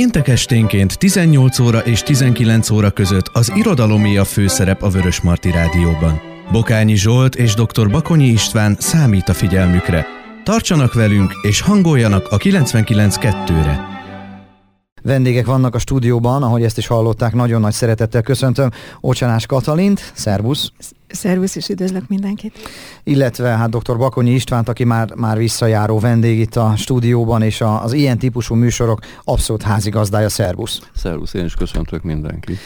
Péntek esténként 18 óra és 19 óra között az irodalomé a főszerep a Vörös Marti Rádióban. Bokányi Zsolt és dr. Bakonyi István számít a figyelmükre. Tartsanak velünk és hangoljanak a 99.2-re. Vendégek vannak a stúdióban, ahogy ezt is hallották, nagyon nagy szeretettel köszöntöm Ocsanás Katalint, szervusz! Szervusz, és üdvözlök mindenkit! Illetve hát dr. Bakonyi Istvánt, aki már, már visszajáró vendég itt a stúdióban, és a, az ilyen típusú műsorok abszolút házigazdája, szervusz! Szervusz, én is köszöntök mindenkit!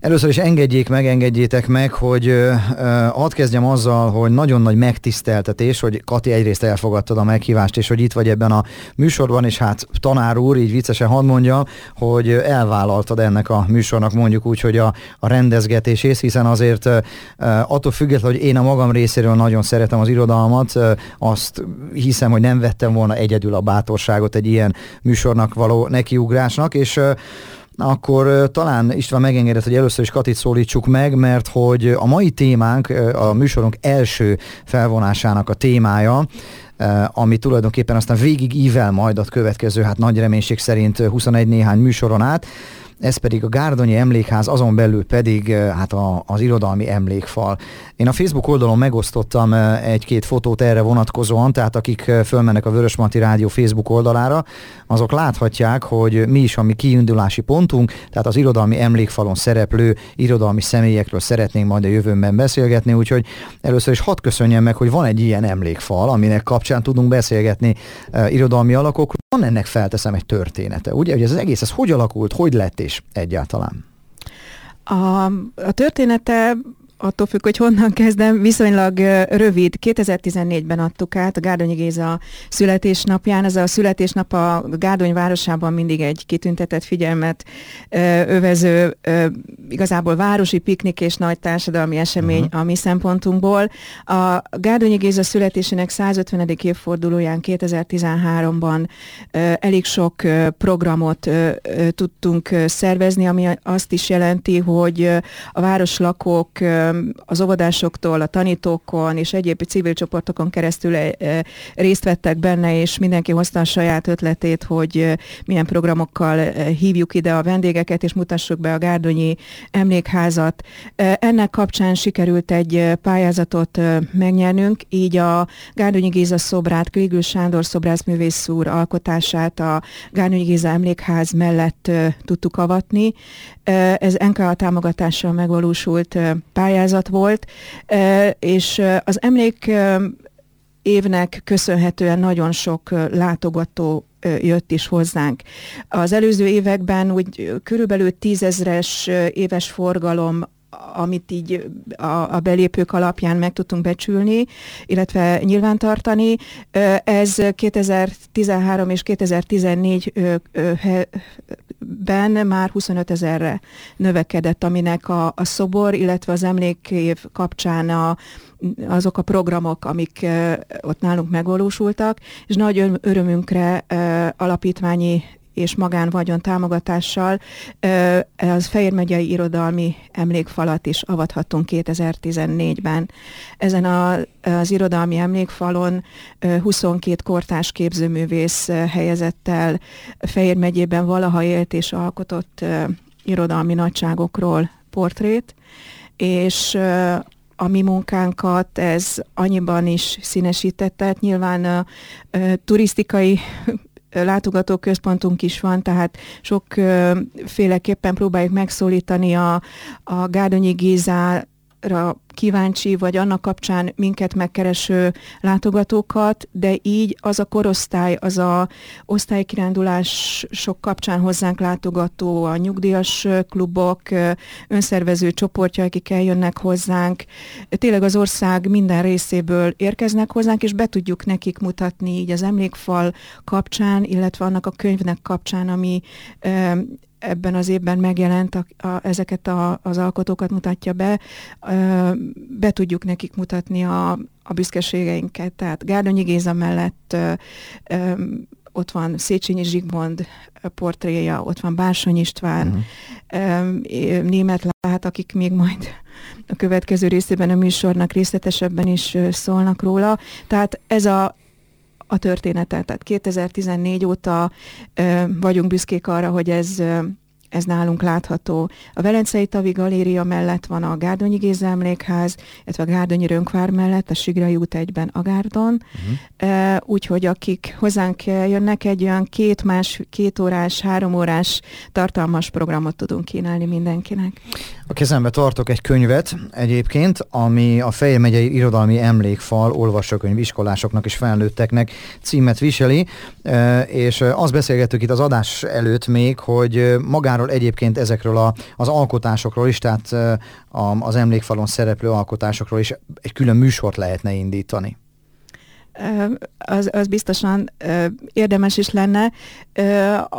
Először is engedjék meg, engedjétek meg, hogy ö, ö, hadd kezdjem azzal, hogy nagyon nagy megtiszteltetés, hogy Kati egyrészt elfogadtad a meghívást, és hogy itt vagy ebben a műsorban, és hát tanár úr, így viccesen hadd mondja, hogy elvállaltad ennek a műsornak mondjuk úgy, hogy a, a rendezgetését, hiszen azért attól függetlenül, hogy én a magam részéről nagyon szeretem az irodalmat, azt hiszem, hogy nem vettem volna egyedül a bátorságot egy ilyen műsornak való nekiugrásnak, és akkor talán István megengedett, hogy először is Katit szólítsuk meg, mert hogy a mai témánk, a műsorunk első felvonásának a témája, ami tulajdonképpen aztán végig ível majd a következő, hát nagy reménység szerint 21 néhány műsoron át, ez pedig a Gárdonyi Emlékház, azon belül pedig hát a, az irodalmi emlékfal. Én a Facebook oldalon megosztottam egy-két fotót erre vonatkozóan, tehát akik fölmennek a Vörösmarty Rádió Facebook oldalára, azok láthatják, hogy mi is a mi kiindulási pontunk, tehát az irodalmi emlékfalon szereplő irodalmi személyekről szeretnénk majd a jövőben beszélgetni, úgyhogy először is hadd köszönjem meg, hogy van egy ilyen emlékfal, aminek kapcsán tudunk beszélgetni irodalmi alakokról. Van ennek felteszem egy története, ugye, hogy ez az egész, ez hogy alakult, hogy lett és egyáltalán? A, a története attól függ, hogy honnan kezdem, viszonylag rövid. 2014-ben adtuk át a Gárdonyi Géza születésnapján. Ez a születésnap a Gárdony városában mindig egy kitüntetett figyelmet övező, igazából városi piknik és nagy társadalmi esemény uh-huh. a mi szempontunkból. A Gárdonyi Géza születésének 150. évfordulóján 2013-ban elég sok programot tudtunk szervezni, ami azt is jelenti, hogy a városlakók az óvodásoktól, a tanítókon és egyéb civil csoportokon keresztül részt vettek benne, és mindenki hozta a saját ötletét, hogy milyen programokkal hívjuk ide a vendégeket, és mutassuk be a Gárdonyi emlékházat. Ennek kapcsán sikerült egy pályázatot megnyernünk, így a Gárdonyi Géza szobrát, Krigül Sándor szobrászművész úr alkotását a Gárdonyi Géza emlékház mellett tudtuk avatni. Ez NKA támogatással megvalósult pályázat, pályázat volt, és az emlék évnek köszönhetően nagyon sok látogató jött is hozzánk. Az előző években úgy körülbelül tízezres éves forgalom amit így a, a belépők alapján meg tudtunk becsülni, illetve nyilvántartani. Ez 2013 és 2014-ben már 25 ezerre növekedett, aminek a, a szobor, illetve az emlékév kapcsán a, azok a programok, amik ott nálunk megvalósultak, és nagy örömünkre alapítványi és magánvagyon támogatással az Fejér megyei irodalmi emlékfalat is avathattunk 2014-ben. Ezen a, az irodalmi emlékfalon 22 kortás képzőművész helyezett el Fejér megyében valaha élt és alkotott irodalmi nagyságokról portrét, és a mi munkánkat ez annyiban is színesítette, hát nyilván a, a turisztikai látogatóközpontunk is van, tehát sokféleképpen próbáljuk megszólítani a, a Gárdonyi Gézára kíváncsi, vagy annak kapcsán minket megkereső látogatókat, de így az a korosztály, az a osztálykirándulás sok kapcsán hozzánk látogató, a nyugdíjas klubok, önszervező csoportja, akik eljönnek hozzánk, tényleg az ország minden részéből érkeznek hozzánk, és be tudjuk nekik mutatni így az emlékfal kapcsán, illetve annak a könyvnek kapcsán, ami ebben az évben megjelent, a, a, ezeket a, az alkotókat mutatja be, ö, be tudjuk nekik mutatni a, a büszkeségeinket. Tehát Gárdonyi Géza mellett ö, ö, ott van Széchenyi Zsigmond portréja, ott van Bársony István, uh-huh. német lát, akik még majd a következő részében a műsornak részletesebben is szólnak róla. Tehát ez a a történetet. Tehát 2014 óta vagyunk büszkék arra, hogy ez ez nálunk látható. A Velencei Tavi Galéria mellett van a Gárdonyi Géza emlékház, illetve a Gárdonyi Rönkvár mellett, a Sigrai út egyben a Gárdon. Uh-huh. Úgyhogy akik hozzánk jönnek, egy olyan két, más, két órás, három órás tartalmas programot tudunk kínálni mindenkinek. A kezembe tartok egy könyvet egyébként, ami a Fejér megyei irodalmi emlékfal olvasókönyv iskolásoknak és felnőtteknek címet viseli, és azt beszélgettük itt az adás előtt még, hogy magáról egyébként ezekről a, az alkotásokról is, tehát az emlékfalon szereplő alkotásokról is egy külön műsort lehetne indítani az, az biztosan érdemes is lenne.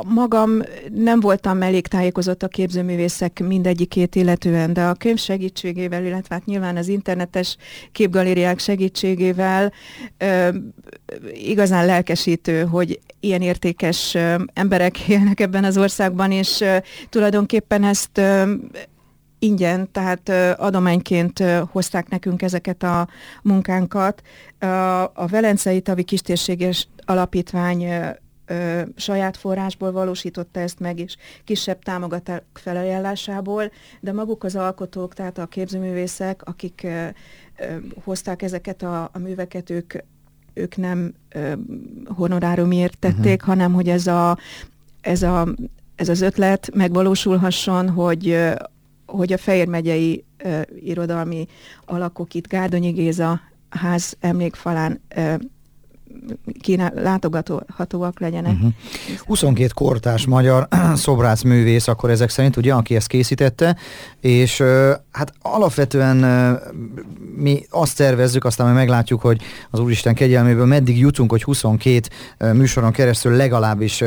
Magam nem voltam elég tájékozott a képzőművészek mindegyikét illetően, de a könyv segítségével, illetve hát nyilván az internetes képgalériák segítségével igazán lelkesítő, hogy ilyen értékes emberek élnek ebben az országban, és tulajdonképpen ezt ingyen, tehát adományként hozták nekünk ezeket a munkánkat. A Velencei Tavi Kistérséges Alapítvány saját forrásból valósította ezt meg, és kisebb támogatók felajánlásából, de maguk az alkotók, tehát a képzőművészek, akik hozták ezeket a, a műveket, ők, ők nem honorárumért tették, uh-huh. hanem hogy ez a, ez a ez az ötlet megvalósulhasson, hogy hogy a Fejér megyei irodalmi alakok itt Gárdonyi Géza ház emlékfalán uh, kínál, látogathatóak legyenek. Uh-huh. 22 kortás magyar szobrász művész, akkor ezek szerint ugye, aki ezt készítette, és hát alapvetően mi azt tervezzük, aztán majd meglátjuk, hogy az Úristen kegyelméből meddig jutunk, hogy 22 műsoron keresztül legalábbis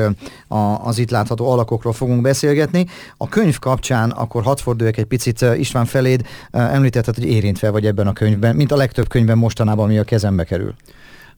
az itt látható alakokról fogunk beszélgetni. A könyv kapcsán akkor hadd forduljak egy picit István feléd, említetted, hogy érintve vagy ebben a könyvben, mint a legtöbb könyvben mostanában, ami a kezembe kerül.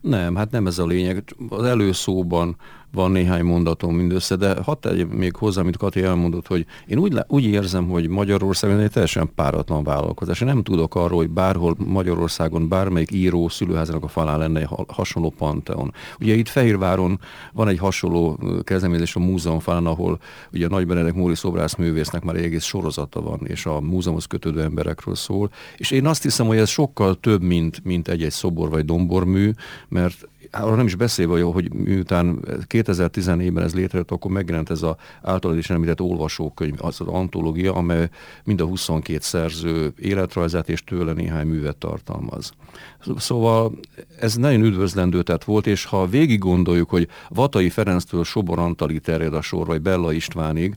Nem, hát nem ez a lényeg. Az előszóban van néhány mondatom mindössze, de hadd tegyem még hozzá, amit Kati elmondott, hogy én úgy, úgy érzem, hogy Magyarországon egy teljesen páratlan vállalkozás. Én nem tudok arról, hogy bárhol Magyarországon bármelyik író szülőházának a falán lenne hasonló panteon. Ugye itt Fehérváron van egy hasonló kezdeményezés a múzeum falán, ahol ugye Nagy Benedek Móri szobrászművésznek már egész sorozata van, és a múzeumhoz kötődő emberekről szól. És én azt hiszem, hogy ez sokkal több, mint, mint egy-egy szobor vagy dombormű, mert arról nem is beszélve, hogy miután 2014-ben ez létrejött, akkor megjelent ez az általad is említett olvasókönyv, az az antológia, amely mind a 22 szerző életrajzát és tőle néhány művet tartalmaz. Szóval ez nagyon üdvözlendő tett volt, és ha végig gondoljuk, hogy Vatai Ferenctől Sobor Antali terjed a sor, vagy Bella Istvánig,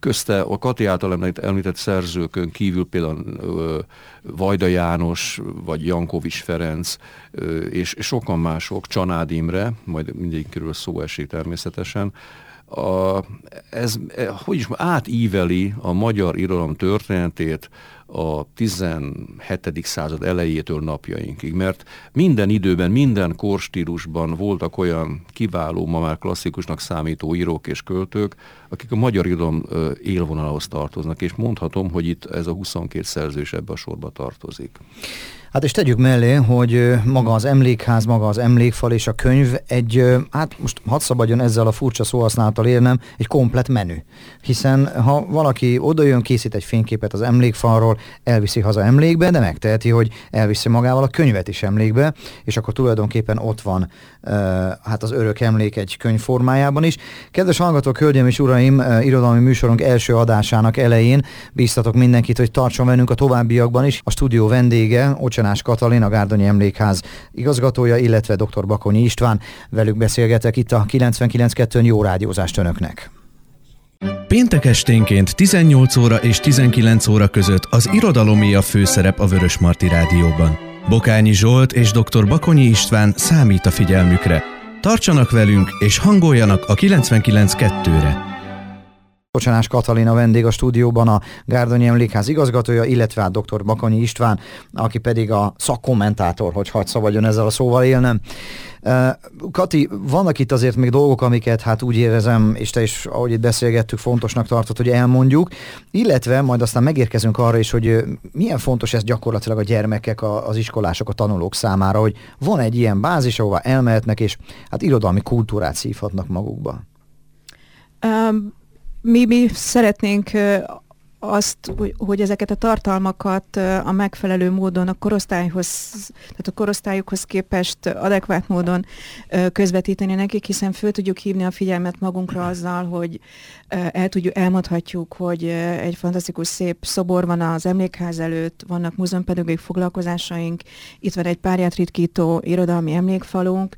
közte a Kati által említett szerzőkön kívül például Vajda János, vagy Jankovics Ferenc, és sokan mások, Csanád Imre, majd mindegyikről szó esik természetesen, a, ez, hogy is átíveli a magyar irodalom történetét a 17. század elejétől napjainkig, mert minden időben, minden korstílusban voltak olyan kiváló, ma már klasszikusnak számító írók és költők, akik a magyar irodalom élvonalához tartoznak, és mondhatom, hogy itt ez a 22 szerző is ebbe a sorba tartozik. Hát és tegyük mellé, hogy maga az emlékház, maga az emlékfal és a könyv egy, hát most hadd szabadjon ezzel a furcsa szóhasználattal érnem, egy komplet menü. Hiszen ha valaki odajön, készít egy fényképet az emlékfalról, elviszi haza emlékbe, de megteheti, hogy elviszi magával a könyvet is emlékbe, és akkor tulajdonképpen ott van hát az örök emlék egy könyv formájában is. Kedves hallgatók, hölgyeim és uraim, irodalmi műsorunk első adásának elején bíztatok mindenkit, hogy tartson velünk a továbbiakban is. A stúdió vendége, Ocsanás Katalin, a Gárdonyi Emlékház igazgatója, illetve dr. Bakonyi István. Velük beszélgetek itt a 99.2-n jó rádiózást önöknek. Péntek esténként 18 óra és 19 óra között az irodalomé a főszerep a Vörös Marti Rádióban. Bokányi Zsolt és dr. Bakonyi István számít a figyelmükre. Tartsanak velünk és hangoljanak a 99.2-re! Bocsanás Katalina vendég a stúdióban, a Gárdonyi Emlékház igazgatója, illetve a hát dr. Bakonyi István, aki pedig a szakkommentátor, hogy hagy szabadjon ezzel a szóval élnem. Kati, vannak itt azért még dolgok, amiket hát úgy érezem, és te is, ahogy itt beszélgettük, fontosnak tartott, hogy elmondjuk, illetve majd aztán megérkezünk arra is, hogy milyen fontos ez gyakorlatilag a gyermekek, az iskolások, a tanulók számára, hogy van egy ilyen bázis, ahová elmehetnek, és hát irodalmi kultúrát szívhatnak magukba. Um mi, mi szeretnénk azt, hogy ezeket a tartalmakat a megfelelő módon a korosztályhoz, tehát a korosztályukhoz képest adekvát módon közvetíteni nekik, hiszen föl tudjuk hívni a figyelmet magunkra azzal, hogy el tudjuk, elmondhatjuk, hogy egy fantasztikus szép szobor van az emlékház előtt, vannak múzeumpedagógiai foglalkozásaink, itt van egy párját ritkító irodalmi emlékfalunk.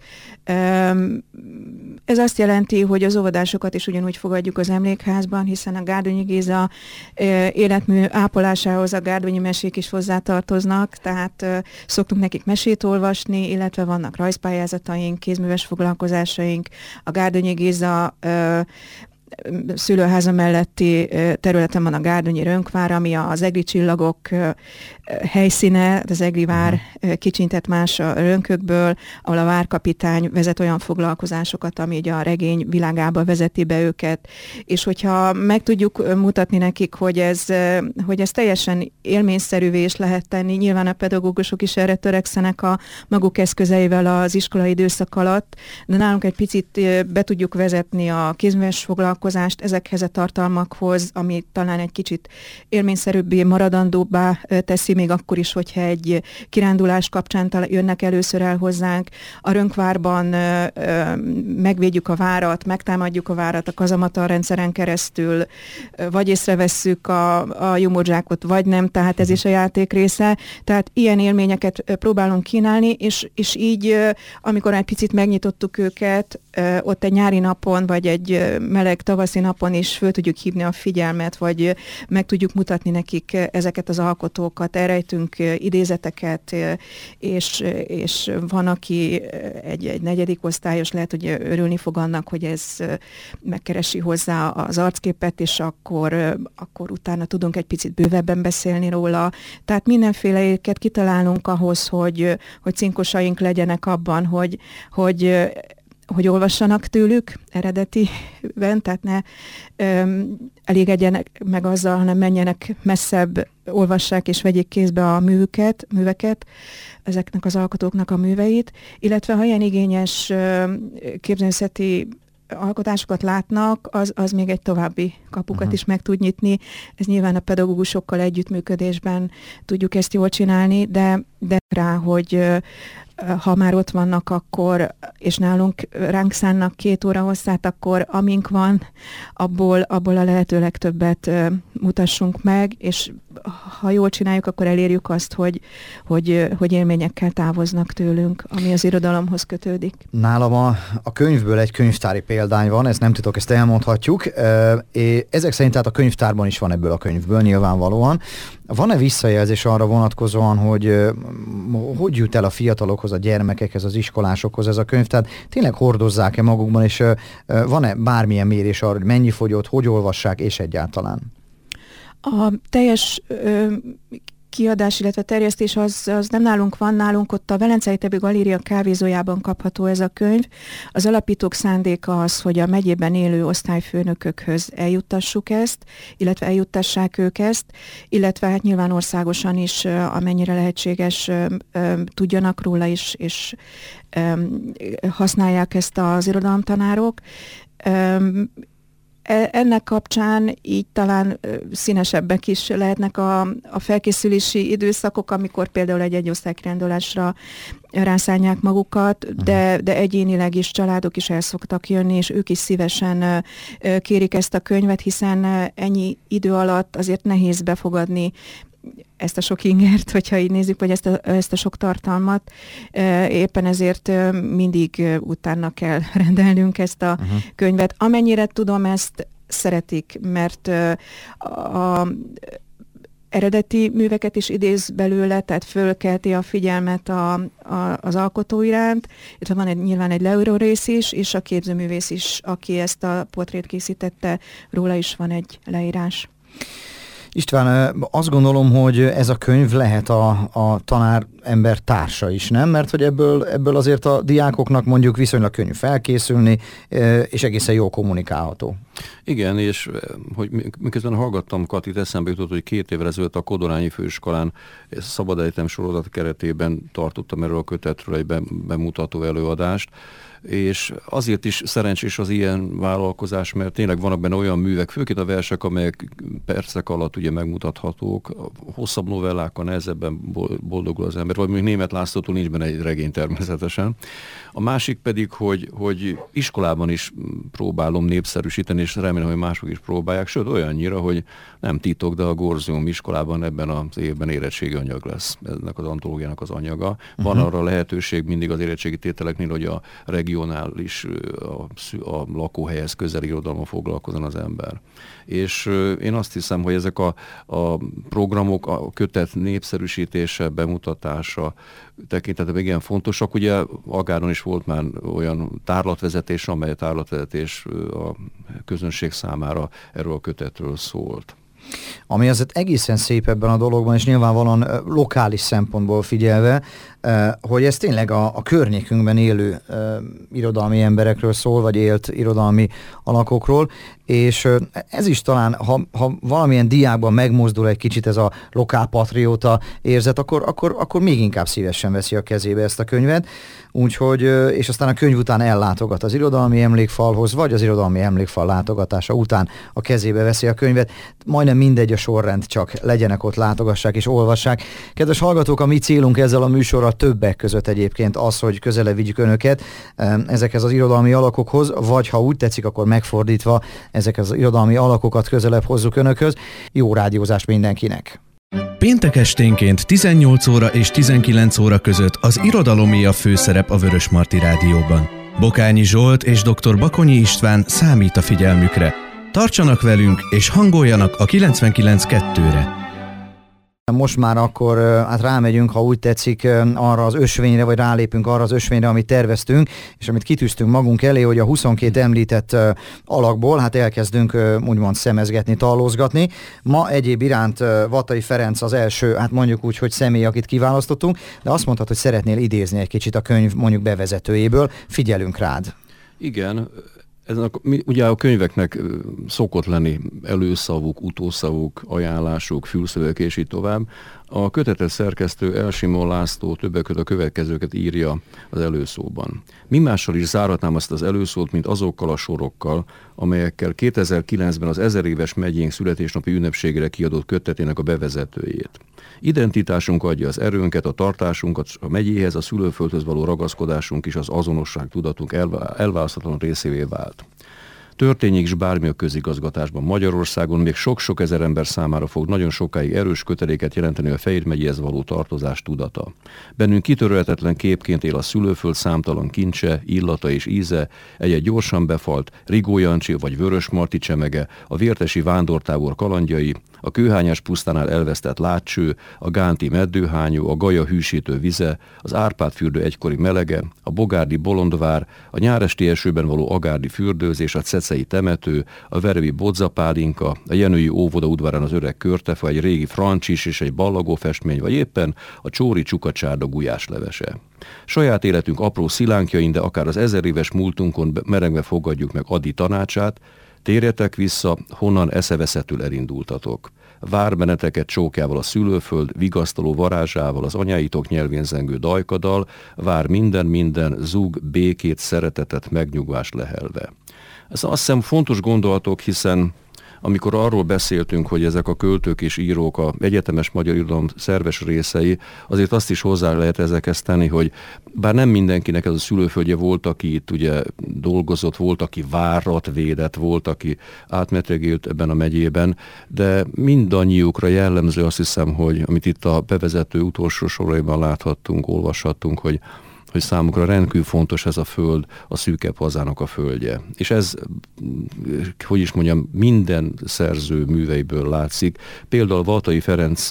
Ez azt jelenti, hogy az óvodásokat is ugyanúgy fogadjuk az emlékházban, hiszen a Gárdonyi Géza életmű ápolásához a Gárdonyi mesék is hozzátartoznak, tehát szoktunk nekik mesét olvasni, illetve vannak rajzpályázataink, kézműves foglalkozásaink, a Gárdonyi Géza szülőháza melletti területen van a Gárdonyi Rönkvár, ami az egri csillagok helyszíne, az egri vár kicsintett más a rönkökből, ahol a várkapitány vezet olyan foglalkozásokat, ami ugye a regény világába vezeti be őket, és hogyha meg tudjuk mutatni nekik, hogy ez, hogy ez teljesen élményszerűvé is lehet tenni, nyilván a pedagógusok is erre törekszenek a maguk eszközeivel az iskolai időszak alatt, de nálunk egy picit be tudjuk vezetni a kézműves foglalkozást ezekhez a tartalmakhoz, ami talán egy kicsit élményszerűbbé, maradandóbbá teszi még akkor is, hogyha egy kirándulás kapcsán jönnek először el hozzánk. A Rönkvárban megvédjük a várat, megtámadjuk a várat a kazamata rendszeren keresztül, vagy észrevesszük a, a jumodzsákot, vagy nem, tehát ez is a játék része. Tehát ilyen élményeket próbálunk kínálni, és, és így, amikor egy picit megnyitottuk őket, ott egy nyári napon, vagy egy meleg tavaszi napon is föl tudjuk hívni a figyelmet, vagy meg tudjuk mutatni nekik ezeket az alkotókat, elrejtünk idézeteket, és, és van, aki egy, egy negyedik osztályos lehet, hogy örülni fog annak, hogy ez megkeresi hozzá az arcképet, és akkor, akkor utána tudunk egy picit bővebben beszélni róla. Tehát mindenféleket kitalálunk ahhoz, hogy, hogy cinkosaink legyenek abban, hogy, hogy hogy olvassanak tőlük eredetiben, tehát ne öm, elégedjenek meg azzal, hanem menjenek messzebb, olvassák és vegyék kézbe a művüket, műveket, ezeknek az alkotóknak a műveit, illetve ha ilyen igényes képzőszeti alkotásokat látnak, az, az még egy további kapukat uh-huh. is meg tud nyitni. Ez nyilván a pedagógusokkal együttműködésben tudjuk ezt jól csinálni, de, de rá, hogy ha már ott vannak, akkor, és nálunk ránk szánnak két óra hosszát, akkor amink van, abból, abból a lehető legtöbbet mutassunk meg, és ha jól csináljuk, akkor elérjük azt, hogy, hogy, hogy élményekkel távoznak tőlünk, ami az irodalomhoz kötődik. Nálam a, a könyvből egy könyvtári példány van, ezt nem titok, ezt elmondhatjuk. Ezek szerint tehát a könyvtárban is van ebből a könyvből nyilvánvalóan. Van-e visszajelzés arra vonatkozóan, hogy hogy jut el a fiatalokhoz, a gyermekekhez, az iskolásokhoz ez a könyv? Tehát tényleg hordozzák-e magukban, és van-e bármilyen mérés arra, hogy mennyi fogyott, hogy olvassák, és egyáltalán? A teljes ö, kiadás, illetve terjesztés az, az nem nálunk van, nálunk ott a Velencei Tebi Galéria kávézójában kapható ez a könyv. Az alapítók szándéka az, hogy a megyében élő osztályfőnökökhöz eljuttassuk ezt, illetve eljuttassák ők ezt, illetve hát nyilván országosan is, amennyire lehetséges, tudjanak róla is, és használják ezt az irodalomtanárok ennek kapcsán így talán színesebbek is lehetnek a, a felkészülési időszakok, amikor például egy-egy osztálykirándulásra rászánják magukat, de, de egyénileg is családok is el szoktak jönni, és ők is szívesen kérik ezt a könyvet, hiszen ennyi idő alatt azért nehéz befogadni ezt a sok ingert, hogyha így nézzük, vagy ezt a, ezt a sok tartalmat. Éppen ezért mindig utána kell rendelnünk ezt a uh-huh. könyvet. Amennyire tudom, ezt szeretik, mert a, eredeti műveket is idéz belőle, tehát fölkelti a figyelmet a, a, az alkotó iránt, illetve van egy, nyilván egy leíró rész is, és a képzőművész is, aki ezt a portrét készítette, róla is van egy leírás. István, azt gondolom, hogy ez a könyv lehet a, a tanár ember társa is, nem? Mert hogy ebből, ebből azért a diákoknak mondjuk viszonylag könnyű felkészülni, és egészen jól kommunikálható. Igen, és hogy miközben hallgattam Katit, eszembe jutott, hogy két évvel ezelőtt a Kodorányi Főiskolán Szabad Egyetem sorozat keretében tartottam erről a kötetről egy bemutató előadást, és azért is szerencsés az ilyen vállalkozás, mert tényleg vannak benne olyan művek, főként a versek, amelyek percek alatt ugye megmutathatók, hosszabb novellákkal nehezebben boldogul az ember, vagy még német Lászlótól nincs benne egy regény természetesen. A másik pedig, hogy, hogy iskolában is próbálom népszerűsíteni, és remélem, hogy mások is próbálják, sőt olyannyira, hogy nem titok, de a Gorzium iskolában ebben az évben érettségi anyag lesz, ennek az antológiának az anyaga. Van uh-huh. arra lehetőség mindig az érettségi tételeknél, hogy a regionális, a, a lakóhelyhez közel irodalma foglalkozon az ember. És én azt hiszem, hogy ezek a, a programok, a kötet népszerűsítése, bemutatása tekintetben igen fontosak. Ugye Agáron is volt már olyan tárlatvezetés, amely tárlatvezetés a közönség számára erről a kötetről szólt. Ami azért egészen szép ebben a dologban, és nyilvánvalóan lokális szempontból figyelve, hogy ez tényleg a, a környékünkben élő irodalmi emberekről szól, vagy élt irodalmi alakokról, és ez is talán, ha, ha valamilyen diákban megmozdul egy kicsit ez a lokálpatrióta érzet, akkor, akkor, akkor még inkább szívesen veszi a kezébe ezt a könyvet, úgyhogy, és aztán a könyv után ellátogat az irodalmi emlékfalhoz, vagy az irodalmi emlékfal látogatása után a kezébe veszi a könyvet. Majdnem mindegy a sorrend, csak legyenek ott, látogassák és olvassák. Kedves hallgatók, a mi célunk ezzel a műsorral többek között egyébként az, hogy közele vigyük önöket ezekhez az irodalmi alakokhoz, vagy ha úgy tetszik, akkor megfordítva ezekhez az irodalmi alakokat közelebb hozzuk önökhöz. Jó rádiózás mindenkinek! Péntek esténként 18 óra és 19 óra között az irodalomé a főszerep a Vörös Marti Rádióban. Bokányi Zsolt és dr. Bakonyi István számít a figyelmükre. Tartsanak velünk és hangoljanak a 99.2-re. Most már akkor hát rámegyünk, ha úgy tetszik, arra az ösvényre, vagy rálépünk arra az ösvényre, amit terveztünk, és amit kitűztünk magunk elé, hogy a 22 említett alakból, hát elkezdünk úgymond szemezgetni, tallózgatni. Ma egyéb iránt Vatai Ferenc az első, hát mondjuk úgy, hogy személy, akit kiválasztottunk, de azt mondtad, hogy szeretnél idézni egy kicsit a könyv mondjuk bevezetőjéből. Figyelünk rád. Igen, ez a, ugye a könyveknek szokott lenni előszavuk, utószavuk, ajánlásuk, fülszövek és így tovább. A kötetes szerkesztő Elsimon László többek között a következőket írja az előszóban. Mi mással is záratnám azt az előszót, mint azokkal a sorokkal, amelyekkel 2009-ben az ezer éves megyénk születésnapi ünnepségére kiadott kötetének a bevezetőjét. Identitásunk adja az erőnket, a tartásunkat, a megyéhez, a szülőföldhöz való ragaszkodásunk is az azonosság tudatunk elválaszthatatlan részévé vált. Történjék is bármi a közigazgatásban Magyarországon, még sok-sok ezer ember számára fog nagyon sokáig erős köteléket jelenteni a Fehér megyéhez való tartozás tudata. Bennünk kitörölhetetlen képként él a szülőföld számtalan kincse, illata és íze, egy-egy gyorsan befalt, Rigó Jancsi vagy Vörös Marti csemege, a vértesi vándortábor kalandjai, a kőhányás pusztánál elvesztett látcső, a gánti meddőhányú, a gaja hűsítő vize, az Árpád fürdő egykori melege, a bogárdi bolondvár, a nyáresti esőben való agárdi fürdőzés, a cecei temető, a verevi bodzapálinka, a jenői óvoda udvarán az öreg körtefa, egy régi francsis és egy ballagó festmény, vagy éppen a csóri csukacsárda gulyás levese. Saját életünk apró szilánkjain, de akár az ezer éves múltunkon merengve fogadjuk meg Adi tanácsát, Térjetek vissza, honnan eszeveszetül elindultatok. Vármeneteket csókjával a szülőföld, vigasztaló varázsával, az anyáitok nyelvén zengő dajkadal, vár minden-minden, zúg, békét, szeretetet, megnyugvást lehelve. Ez azt hiszem fontos gondolatok, hiszen amikor arról beszéltünk, hogy ezek a költők és írók a egyetemes magyar irodalom szerves részei, azért azt is hozzá lehet ezekhez tenni, hogy bár nem mindenkinek ez a szülőföldje volt, aki itt ugye dolgozott, volt, aki várat védett, volt, aki átmetregélt ebben a megyében, de mindannyiukra jellemző azt hiszem, hogy amit itt a bevezető utolsó soraiban láthattunk, olvashattunk, hogy hogy számukra rendkívül fontos ez a föld, a szűkebb hazának a földje. És ez, hogy is mondjam, minden szerző műveiből látszik, például Vatai Ferenc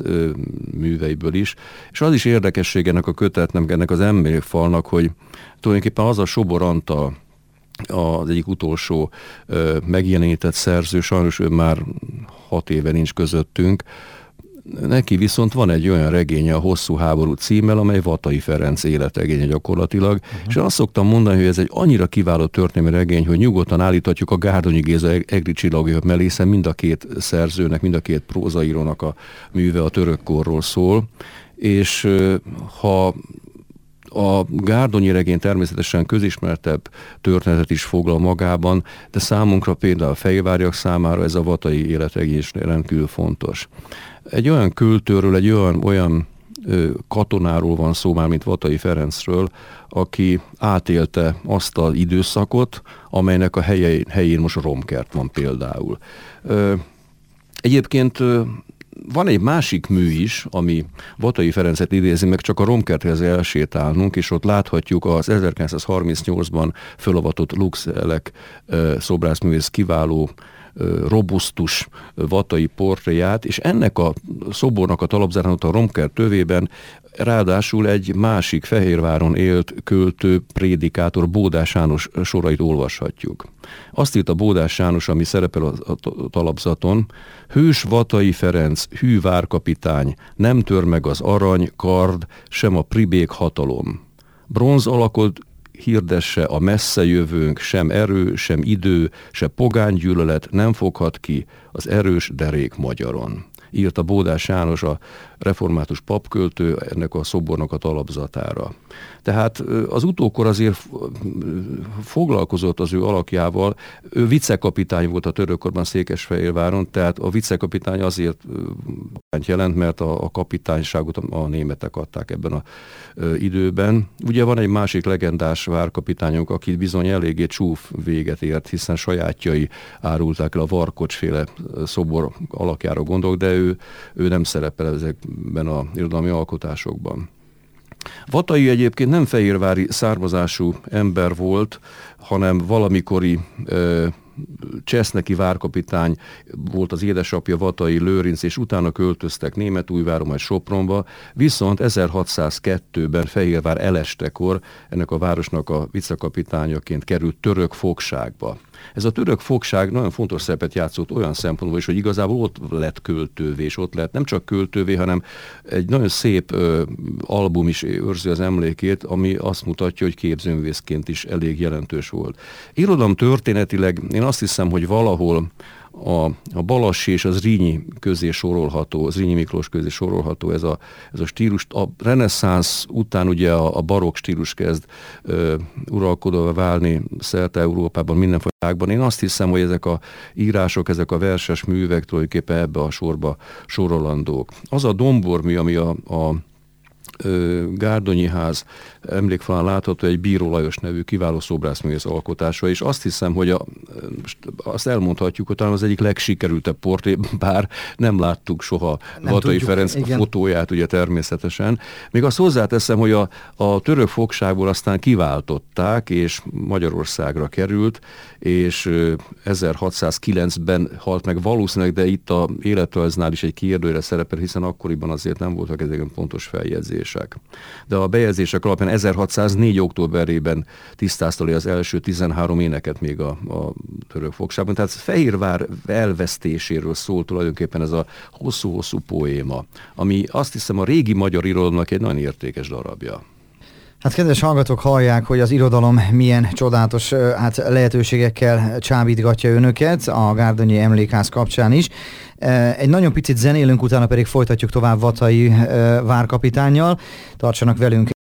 műveiből is, és az is érdekesség ennek a kötetnek, ennek az falnak, hogy tulajdonképpen az a Sobor Antal, az egyik utolsó ö, megjelenített szerző, sajnos ő már hat éve nincs közöttünk, Neki viszont van egy olyan regénye, a Hosszú háború címmel, amely Vatai Ferenc életregénye gyakorlatilag, uh-huh. és azt szoktam mondani, hogy ez egy annyira kiváló történelmi regény, hogy nyugodtan állíthatjuk a Gárdonyi Géza Egri csillagja mellé, hiszen mind a két szerzőnek, mind a két prózaírónak a műve a török korról szól, és ha a Gárdonyi regény természetesen közismertebb történetet is foglal magában, de számunkra például a fejvárjak számára ez a vatai életregény is rendkívül fontos. Egy olyan költőről, egy olyan, olyan katonáról van szó már, mint Vatai Ferencről, aki átélte azt az időszakot, amelynek a helyén, helyén most romkert van például. Egyébként van egy másik mű is, ami Vatai Ferencet idézi meg, csak a Romkerthez elsétálnunk, és ott láthatjuk az 1938-ban fölavatott Luxelek szobrászművész kiváló robusztus vatai portréját, és ennek a szobornak a talapzáránat a Romker tövében ráadásul egy másik Fehérváron élt költő, prédikátor Bódás János sorait olvashatjuk. Azt írt a Bódás János, ami szerepel a talapzaton, Hős Vatai Ferenc, hű várkapitány, nem tör meg az arany, kard, sem a pribék hatalom. Bronz alakod hirdesse a messze jövőnk, sem erő, sem idő, se pogánygyűlölet nem foghat ki az erős derék magyaron. Írta Bódás János a református papköltő ennek a szobornak a talapzatára. Tehát az utókor azért foglalkozott az ő alakjával. Ő vicekapitány volt a törökkorban Székesfehérváron, tehát a vicekapitány azért jelent, mert a, a kapitányságot a németek adták ebben a időben. Ugye van egy másik legendás várkapitányunk, aki bizony eléggé csúf véget ért, hiszen sajátjai árulták el a Varkocsféle szobor alakjára gondolok, de ő, ő nem szerepel ezekben a irodalmi alkotásokban. Vatai egyébként nem fehérvári származású ember volt, hanem valamikori ö, Cseszneki várkapitány volt az édesapja Vatai Lőrinc, és utána költöztek Németújváron, majd Sopronba, viszont 1602-ben Fehérvár elestekor ennek a városnak a vicekapitányaként került török fogságba. Ez a török fogság nagyon fontos szerepet játszott olyan szempontból is, hogy igazából ott lett költővé, és ott lett nem csak költővé, hanem egy nagyon szép ö, album is őrzi az emlékét, ami azt mutatja, hogy képzőművészként is elég jelentős volt. Irodalom történetileg én azt hiszem, hogy valahol a, a Balassi és az Rínyi közé sorolható, az Rínyi Miklós közé sorolható ez a, ez a stílus. A reneszánsz után ugye a, a barokk stílus kezd ö, uralkodóvá válni szerte Európában, mindenfajtákban. Én azt hiszem, hogy ezek a írások, ezek a verses művek tulajdonképpen ebbe a sorba sorolandók. Az a dombormű, ami a, a Gárdonyi ház emlékfalán látható egy Bíró Lajos nevű kiváló szobrászművész alkotása, és azt hiszem, hogy a, azt elmondhatjuk, hogy talán az egyik legsikerültebb portré, bár nem láttuk soha nem Vatai tudjuk, Ferenc igen. fotóját, ugye természetesen. Még azt hozzáteszem, hogy a, a török fogságból aztán kiváltották, és Magyarországra került, és 1609-ben halt meg valószínűleg, de itt a életrajznál is egy kérdőre szerepel, hiszen akkoriban azért nem voltak ezek pontos feljegyzések. De a bejegyzések alapján 1604. októberében tisztázta az első 13 éneket még a, a török fogságban. Tehát Fehérvár elvesztéséről szól tulajdonképpen ez a hosszú-hosszú poéma, ami azt hiszem a régi magyar irodalomnak egy nagyon értékes darabja. Hát kedves hallgatók, hallják, hogy az irodalom milyen csodálatos hát lehetőségekkel csábítgatja önöket a Gárdonyi Emlékház kapcsán is. Egy nagyon picit zenélünk, utána pedig folytatjuk tovább Vatai várkapitányjal. Tartsanak velünk!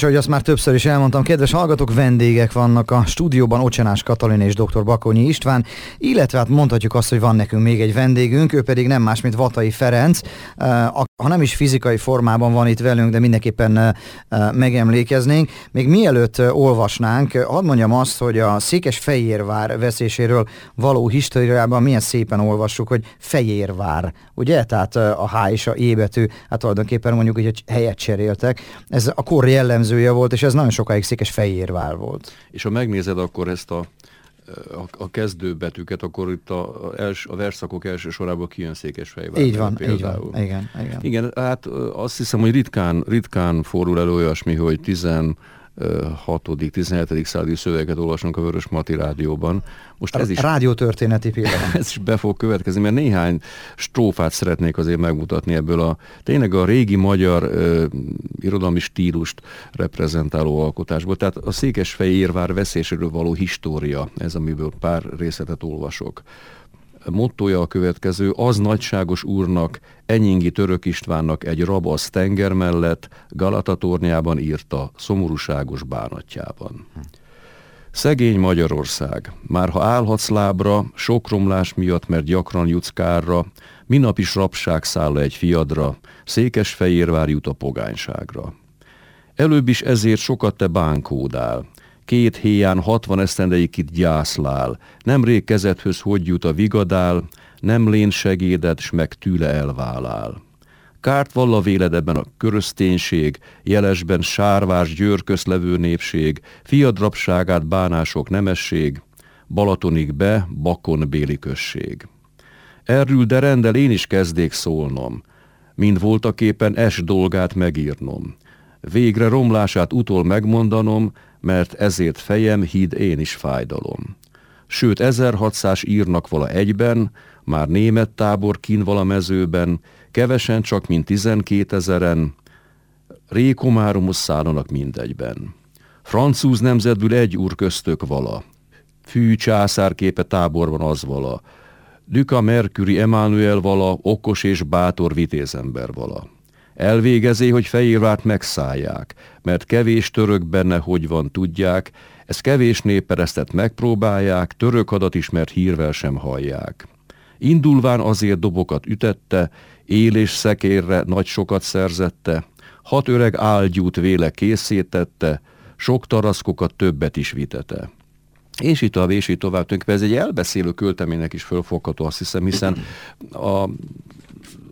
És ahogy azt már többször is elmondtam, kedves hallgatók, vendégek vannak a stúdióban, Ocsanás Katalin és dr. Bakonyi István, illetve hát mondhatjuk azt, hogy van nekünk még egy vendégünk, ő pedig nem más, mint Vatai Ferenc. Ha nem is fizikai formában van itt velünk, de mindenképpen megemlékeznénk. Még mielőtt olvasnánk, hadd mondjam azt, hogy a Székes Fejérvár veszéséről való históriában milyen szépen olvassuk, hogy Fejérvár, ugye? Tehát a H és a E betű, hát tulajdonképpen mondjuk, hogy helyet cseréltek. Ez a kor jellemzője volt, és ez nagyon sokáig Székes Fejérvár volt. És ha megnézed akkor ezt a a, a kezdőbetűket, akkor itt a, els, a verszakok első sorában kijön Székesfehérvár. Így van, például. így van. Igen, igen. igen, hát azt hiszem, hogy ritkán, ritkán fordul elő olyasmi, hogy 10 6 17. századi szöveget olvasunk a Vörös Mati rádióban. Most ez is... Rádiótörténeti például. ez is be fog következni, mert néhány strófát szeretnék azért megmutatni ebből a tényleg a régi magyar ö, irodalmi stílust reprezentáló alkotásból. Tehát a Székesfehérvár veszéséről való história, ez amiből pár részletet olvasok mottoja a következő, az nagyságos úrnak, Enyingi Török Istvánnak egy rabasz tenger mellett Galata tornyában írta, szomorúságos bánatjában. Szegény Magyarország, már ha állhatsz lábra, sok romlás miatt, mert gyakran jutsz kárra, minap is rabság száll egy fiadra, Székesfehérvár jut a pogányságra. Előbb is ezért sokat te bánkódál, két héján hatvan esztendeig itt gyászlál, nemrég kezethöz hogy jut a vigadál, nem lén segédet, s meg tűle elválál. Kárt valla véled ebben a körözténység, jelesben sárvás győrköz levő népség, fiadrapságát bánások nemesség, Balatonig be, Bakon béli község. Erről de rendel én is kezdék szólnom, mind voltaképpen es dolgát megírnom. Végre romlását utol megmondanom, mert ezért fejem híd én is fájdalom. Sőt, 1600 írnak vala egyben, már német tábor kín vala mezőben, kevesen csak mint 12 ezeren, rékomáromus szállanak mindegyben. Francúz nemzetből egy úr köztök vala, fű császárképe táborban az vala, Duka Mercury Emmanuel vala, okos és bátor vitézember vala. Elvégezé, hogy Fehérvárt megszállják, mert kevés török benne, hogy van, tudják, ez kevés néperesztet megpróbálják, török hadat ismert hírvel sem hallják. Indulván azért dobokat ütette, él és szekérre nagy sokat szerzette, hat öreg álgyút véle készítette, sok taraszkokat többet is vitete. És itt tovább, és itt tovább. Ez egy elbeszélő költeménynek is fölfogható, azt hiszem, hiszen a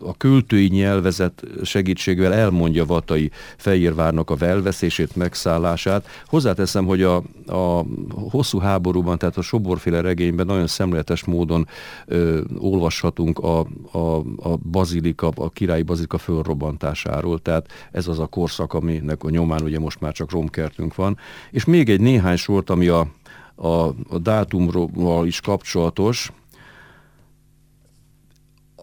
a költői nyelvezet segítségével elmondja Vatai Fehérvárnak a velveszését, megszállását. Hozzáteszem, hogy a, a hosszú háborúban, tehát a Soborféle regényben nagyon szemléletes módon ö, olvashatunk a, a, a bazilika, a királyi bazilika fölrobbantásáról, tehát ez az a korszak, aminek a nyomán ugye most már csak romkertünk van. És még egy néhány sort, ami a, a, a dátumról is kapcsolatos,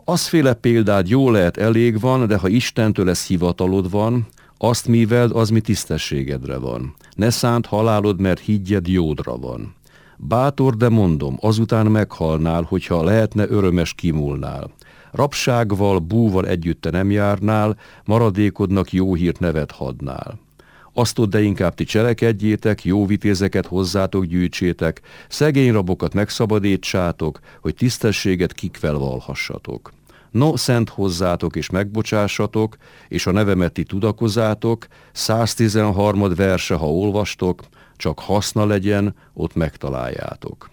Azféle példát jó lehet elég van, de ha Istentől ez hivatalod van, azt miveld, az mi tisztességedre van. Ne szánt halálod, mert higgyed jódra van. Bátor, de mondom, azután meghalnál, hogyha lehetne örömes kimúlnál. Rapságval, búval együtte nem járnál, maradékodnak jó hírt nevet hadnál. Azt de inkább ti cselekedjétek, jó vitézeket hozzátok gyűjtsétek, szegény rabokat megszabadítsátok, hogy tisztességet kikvel valhassatok. No, szent hozzátok és megbocsássatok, és a nevemet ti tudakozátok, 113. verse, ha olvastok, csak haszna legyen, ott megtaláljátok.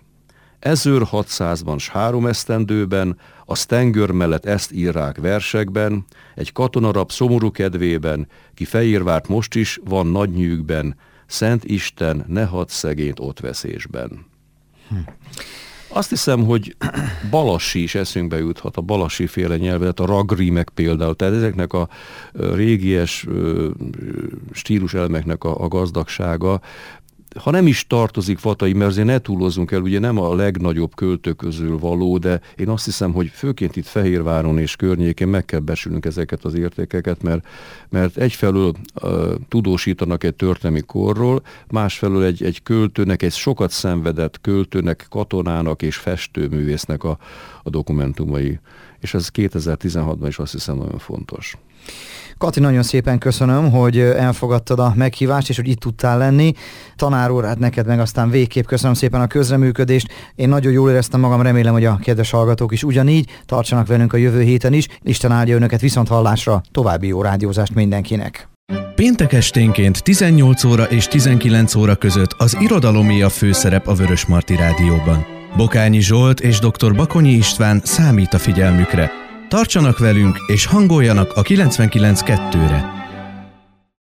Ezőr 600-ban s három esztendőben, a Stengör mellett ezt írják versekben, egy katonarab szomorú kedvében, ki Fehérvárt most is van nagy nyűgben, Szent Isten ne had szegényt ott veszésben. Hm. Azt hiszem, hogy Balassi is eszünkbe juthat, a Balassi féle nyelvezet, a ragrimek például, tehát ezeknek a régies stílus elemeknek a, a gazdagsága ha nem is tartozik Fatai, mert azért ne túlozzunk el, ugye nem a legnagyobb költő közül való, de én azt hiszem, hogy főként itt Fehérváron és környékén meg kell besülnünk ezeket az értékeket, mert, mert egyfelől uh, tudósítanak egy történelmi korról, másfelől egy, egy költőnek, egy sokat szenvedett költőnek, katonának és festőművésznek a, a dokumentumai és ez 2016-ban is azt hiszem nagyon fontos. Kati, nagyon szépen köszönöm, hogy elfogadtad a meghívást, és hogy itt tudtál lenni. Tanár úr, hát neked meg aztán végképp köszönöm szépen a közreműködést. Én nagyon jól éreztem magam, remélem, hogy a kedves hallgatók is ugyanígy. Tartsanak velünk a jövő héten is. Isten áldja önöket viszont hallásra. További jó rádiózást mindenkinek. Péntek esténként 18 óra és 19 óra között az irodalomé a főszerep a Vörös Marti Rádióban. Bokányi Zsolt és dr. Bakonyi István számít a figyelmükre. Tartsanak velünk és hangoljanak a 99.2-re.